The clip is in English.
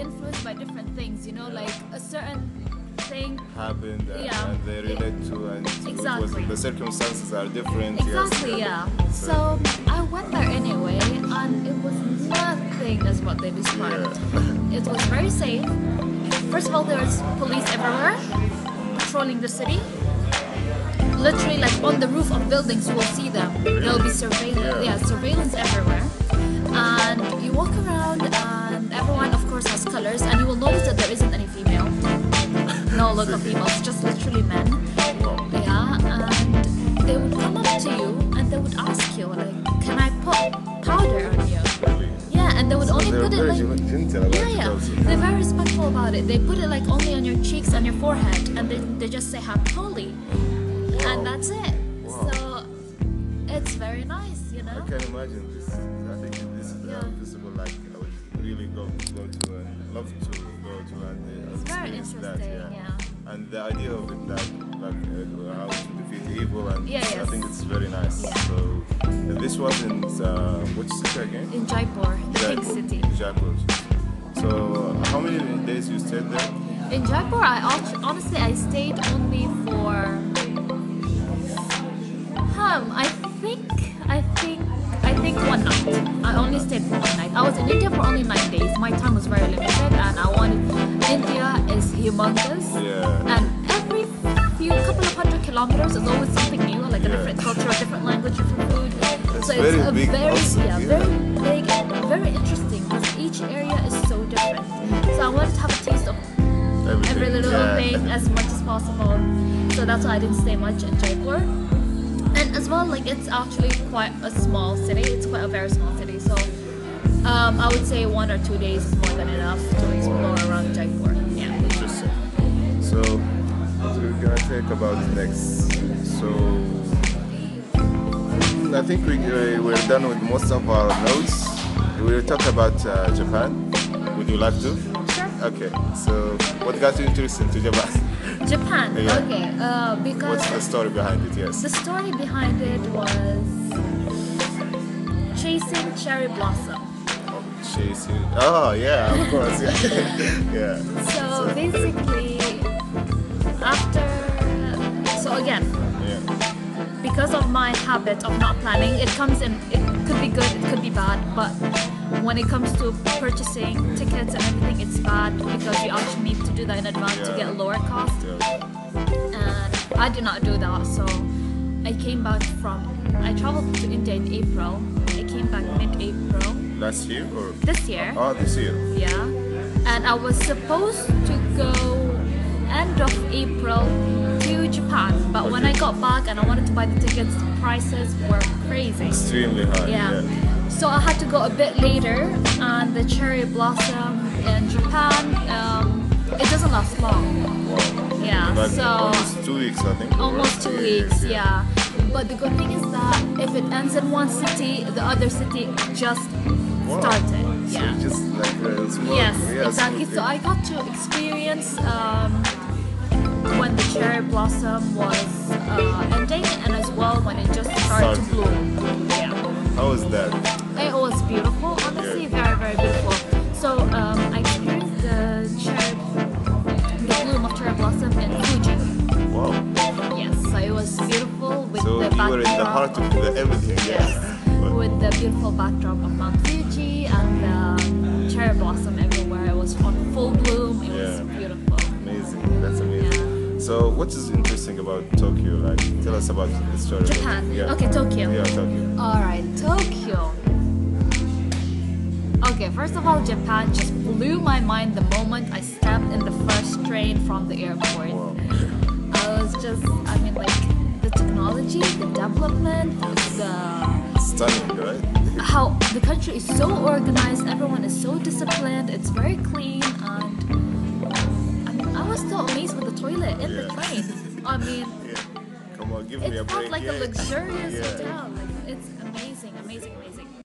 influenced by different things. You know, like a certain thing. happened and, Yeah. and they relate to and it was, the circumstances are different. yes. Exactly, yeah. So I went there anyway, and it was nothing as what they described. It was very safe. First of all, there's police everywhere patrolling the city. Literally, like on the roof of buildings, you will see them. There'll be surveillance, Yeah. yeah, surveillance everywhere. Local females, just literally men. Yeah, and they would come up to you and they would ask you, like, can I put powder on you? Yeah, and they would only put it like. gentle Yeah, yeah. They're very respectful about it. They put it like only on your cheeks and your forehead, and they, they just say happy Wow. and that's it. Wow. So it's very nice, you know? I can imagine this. I think this is Yeah. uh, visible. Like I would really go go to and love to go to and uh, It's very experience that. interesting, Yeah. yeah. And the idea of it, that like uh, how to defeat evil, and Yeah, I think it's very nice. Yeah. So and this was in uh, which city again? In Jaipur, the big Jaipur. city. Jaipur. So uh, how many days you stayed there? In Jaipur, I honestly I stayed only for. Um, I think I think I think one night. I only stayed for one night. I was in India for only nine days. My different culture, a different language, different food. It's so very it's a big very also, yeah, yeah. very big, and very interesting because each area is so different. So I wanted to have a taste of Everything. every little yeah. thing as much as possible. So that's why I didn't stay much in Jaipur. And as well, like it's actually quite a small city. It's quite a very small city. So um, I would say one or two days is more than enough to explore around Jaipur. Yeah. Interesting. So, we're gonna take about next. So, I think we, uh, we're done with most of our notes. We will talk about uh, Japan. Would you like to? Sure. Okay. So, what got you interested into Japan? Japan. Yeah. Okay. Uh, because What's the story behind it? Yes. the story behind it was chasing cherry blossom. Oh, chasing. Oh yeah, of course. Yeah. yeah. So basically, after so again, Yeah. Because of my habit of not planning, it comes in. It could be good, it could be bad, but when it comes to purchasing tickets and everything, it's bad because you actually need to do that in advance to get a lower cost. Yeah. And I did not do that, so I came back from. I traveled to India in April. I came back mid-April Last year or? this year. Oh, this year. Yeah. And I was supposed to go end of April Japan, but when I got back and I wanted to buy the tickets, the prices were crazy. Extremely high. Yeah. So I had to go a bit later, and the cherry blossom in Japan, um, it doesn't last long. Wow. Yeah. But So almost two weeks, I think. almost two weeks. Yeah. But the good thing is that if it ends in one city, the other city just Wow. started. So Yeah. just like uh. Yes, yeah, exactly. So. I got to experience um, when the cherry blossom was uh, ending, and as well when it just started to bloom. Yeah, How was that? it was beautiful. Honestly, Yeah. very very beautiful. So um, I experienced the cherry, the bloom of cherry blossom in Fuji. Wow. Yes, so it was beautiful with So the you were in the heart of the everything. Yes, Yeah. with the beautiful backdrop of Mount Fuji and the cherry blossom So what is interesting about Tokyo? Like, tell us about the story. Japan. Yeah. Okay, Tokyo. Yeah, Tokyo. All right, Tokyo. Okay, first of all, Japan just blew my mind the moment I stepped in the first train from the airport. Wow. I was just, I mean, like the technology, the development, the Stunning, right? how the country is so organized, everyone is so disciplined, it's very clean, and I, mean, I was so amazed with the toilet in the train. I mean, Yeah. Come on, give me a break. felt like yeah. a luxurious Yeah. hotel. Like, it's amazing, amazing, amazing.